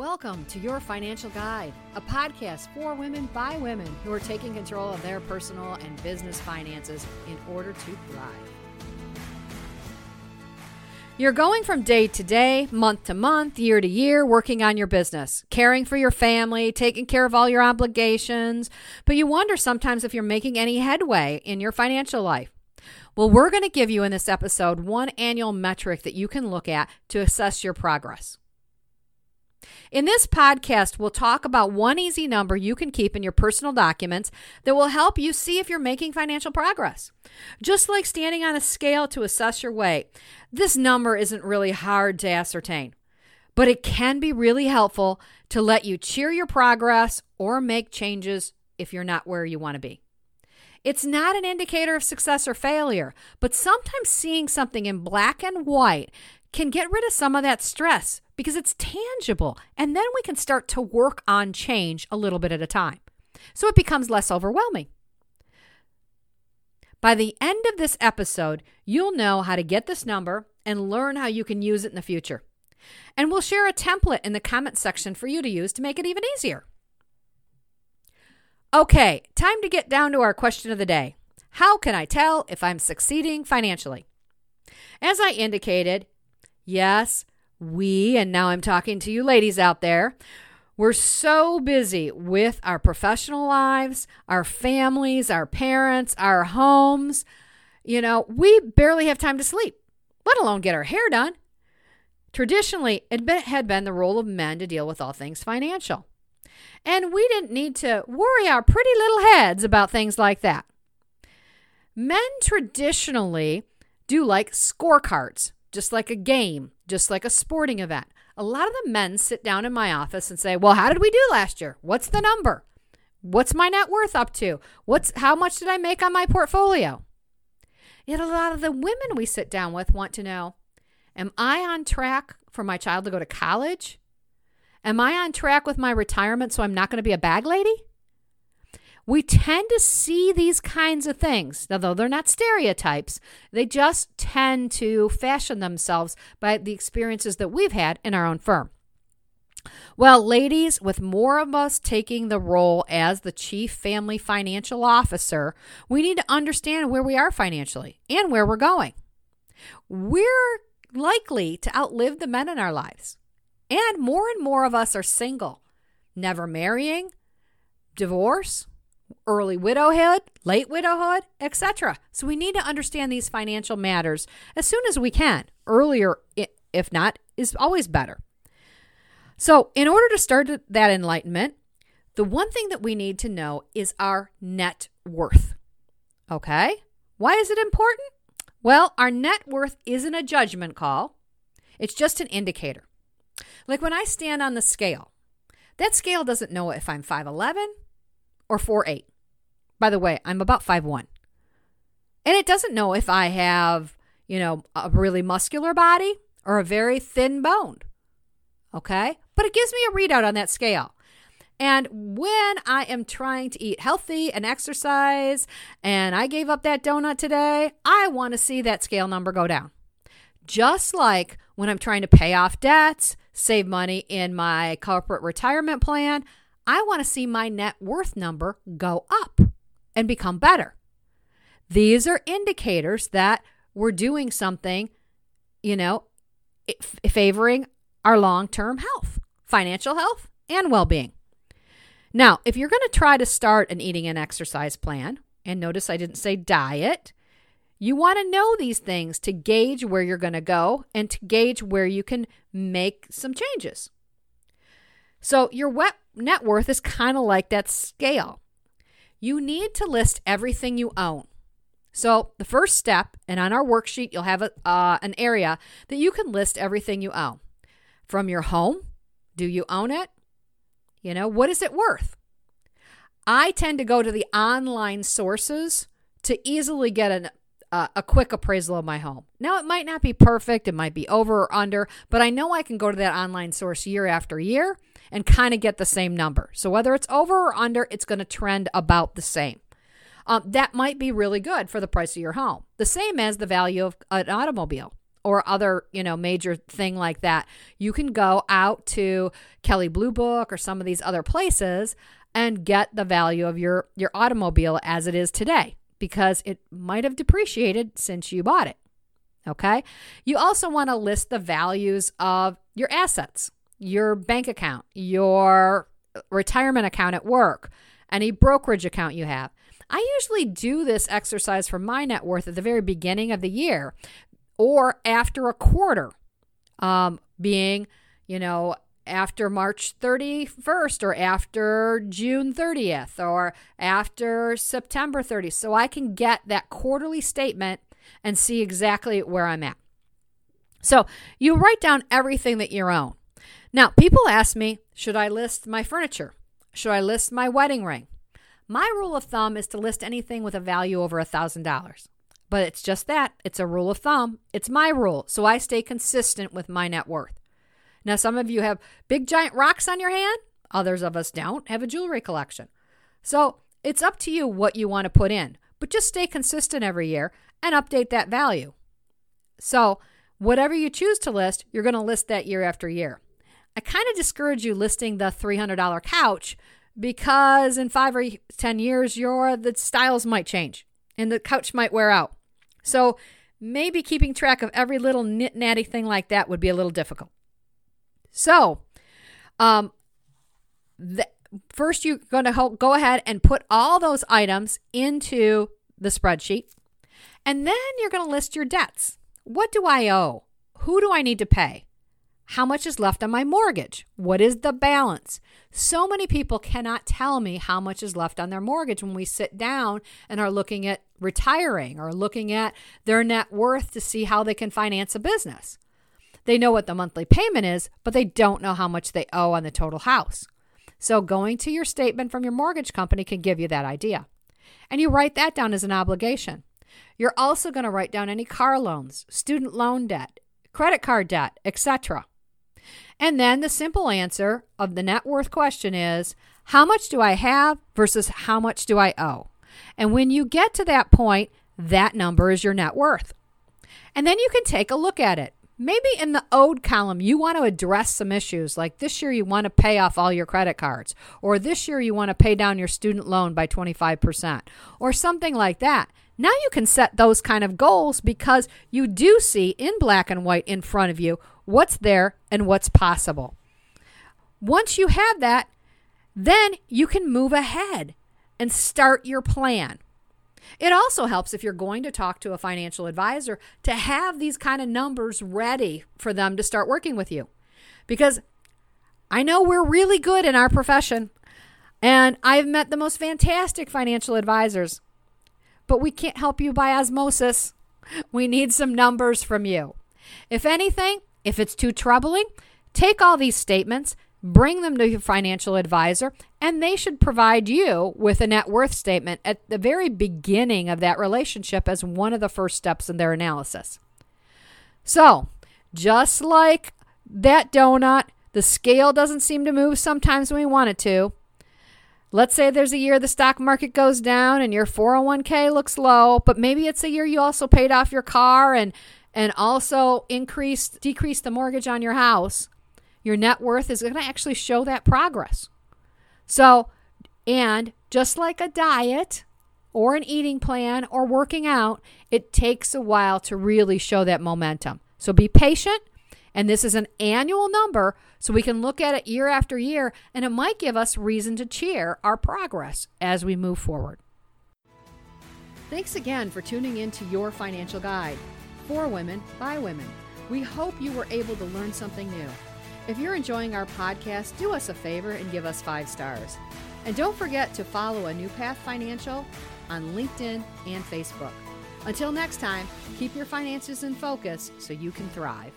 Welcome to Your Financial Guide, a podcast for women by women who are taking control of their personal and business finances in order to thrive. You're going from day to day, month to month, year to year, working on your business, caring for your family, taking care of all your obligations, but you wonder sometimes if you're making any headway in your financial life. Well, we're going to give you in this episode one annual metric that you can look at to assess your progress. In this podcast, we'll talk about one easy number you can keep in your personal documents that will help you see if you're making financial progress. Just like standing on a scale to assess your weight, this number isn't really hard to ascertain, but it can be really helpful to let you cheer your progress or make changes if you're not where you want to be. It's not an indicator of success or failure, but sometimes seeing something in black and white can get rid of some of that stress because it's tangible. And then we can start to work on change a little bit at a time. So it becomes less overwhelming. By the end of this episode, you'll know how to get this number and learn how you can use it in the future. And we'll share a template in the comment section for you to use to make it even easier. Okay, time to get down to our question of the day. How can I tell if I'm succeeding financially? As I indicated, Yes, we, and now I'm talking to you ladies out there, we're so busy with our professional lives, our families, our parents, our homes. You know, we barely have time to sleep, let alone get our hair done. Traditionally, it had been the role of men to deal with all things financial. And we didn't need to worry our pretty little heads about things like that. Men traditionally do like scorecards just like a game, just like a sporting event. A lot of the men sit down in my office and say, "Well, how did we do last year? What's the number? What's my net worth up to? What's how much did I make on my portfolio?" Yet a lot of the women we sit down with want to know, "Am I on track for my child to go to college? Am I on track with my retirement so I'm not going to be a bag lady?" We tend to see these kinds of things. Now, though they're not stereotypes, they just tend to fashion themselves by the experiences that we've had in our own firm. Well, ladies, with more of us taking the role as the chief family financial officer, we need to understand where we are financially and where we're going. We're likely to outlive the men in our lives, and more and more of us are single, never marrying, divorce, early widowhood, late widowhood, etc. So we need to understand these financial matters as soon as we can. Earlier, if not, is always better. So, in order to start that enlightenment, the one thing that we need to know is our net worth. Okay? Why is it important? Well, our net worth isn't a judgment call, it's just an indicator. Like when I stand on the scale, that scale doesn't know if I'm 5'11 or 4'8. By the way, I'm about five one, And it doesn't know if I have, you know, a really muscular body or a very thin boned. Okay? But it gives me a readout on that scale. And when I am trying to eat healthy and exercise and I gave up that donut today, I want to see that scale number go down. Just like when I'm trying to pay off debts, save money in my corporate retirement plan, I want to see my net worth number go up and become better. These are indicators that we're doing something, you know, favoring our long term health, financial health, and well being. Now, if you're going to try to start an eating and exercise plan, and notice I didn't say diet, you want to know these things to gauge where you're going to go and to gauge where you can make some changes. So, your wet net worth is kind of like that scale you need to list everything you own. So, the first step, and on our worksheet, you'll have a, uh, an area that you can list everything you own. From your home, do you own it? You know, what is it worth? I tend to go to the online sources to easily get an, uh, a quick appraisal of my home. Now, it might not be perfect, it might be over or under, but I know I can go to that online source year after year and kind of get the same number. So whether it's over or under, it's going to trend about the same. Um, that might be really good for the price of your home. The same as the value of an automobile. or other, you know, major thing like that, you can go out to Kelley Blue Book or some of these other places and get the value of your your automobile as it is today because it might have depreciated since you bought it. Okay? You also want to list the values of your assets, your bank account, your retirement account at work, any brokerage account you have. I usually do this exercise for my net worth at the very beginning of the year or after a quarter, um, being, you know, after March 31st or after June 30th or after September 30th. So I can get that quarterly statement and see exactly where I'm at. So you write down everything that you own. Now, people ask me, should I list my furniture? Should I list my wedding ring? My rule of thumb is to list anything with a value over a $1,000. But it's just that. It's a rule of thumb. It's my rule. So I stay consistent with my net worth. Now, some of you have big giant rocks on your hand. Others of us don't have a jewelry collection. So it's up to you what you want to put in, but just stay consistent every year and update that value. So, whatever you choose to list, you're going to list that year after year. I kind of discourage you listing the $300 couch because in five or 10 years, your the styles might change and the couch might wear out. So maybe keeping track of every little nit natty thing like that would be a little difficult. So, um, the, first you're going to go ahead and put all those items into the spreadsheet. And then you're going to list your debts. What do I owe? Who do I need to pay? How much is left on my mortgage? What is the balance? So many people cannot tell me how much is left on their mortgage when we sit down and are looking at retiring or looking at their net worth to see how they can finance a business. They know what the monthly payment is, but they don't know how much they owe on the total house. So, going to your statement from your mortgage company can give you that idea. And you write that down as an obligation. You're also going to write down any car loans, student loan debt, credit card debt, etc. And then the simple answer of the net worth question is how much do I have versus how much do I owe? And when you get to that point, that number is your net worth. And then you can take a look at it. Maybe in the owed column, you want to address some issues like this year you want to pay off all your credit cards, or this year you want to pay down your student loan by 25%, or something like that. Now you can set those kind of goals because you do see in black and white in front of you what's there and what's possible. Once you have that, then you can move ahead and start your plan. It also helps if you're going to talk to a financial advisor to have these kind of numbers ready for them to start working with you. Because I know we're really good in our profession, and I've met the most fantastic financial advisors but we can't help you by osmosis. We need some numbers from you. If anything, if it's too troubling, take all these statements, bring them to your financial advisor, and they should provide you with a net worth statement at the very beginning of that relationship as one of the first steps in their analysis. So, just like that donut, the scale doesn't seem to move sometimes when we want it to. Let's say there's a year the stock market goes down and your 401k looks low, but maybe it's a year you also paid off your car and and also increased decreased the mortgage on your house. Your net worth is going to actually show that progress. So, and just like a diet or an eating plan or working out, it takes a while to really show that momentum. So be patient and this is an annual number, so we can look at it year after year, and it might give us reason to cheer our progress as we move forward. Thanks again for tuning in to Your Financial Guide for women by women. We hope you were able to learn something new. If you're enjoying our podcast, do us a favor and give us five stars. And don't forget to follow A New Path Financial on LinkedIn and Facebook. Until next time, keep your finances in focus so you can thrive.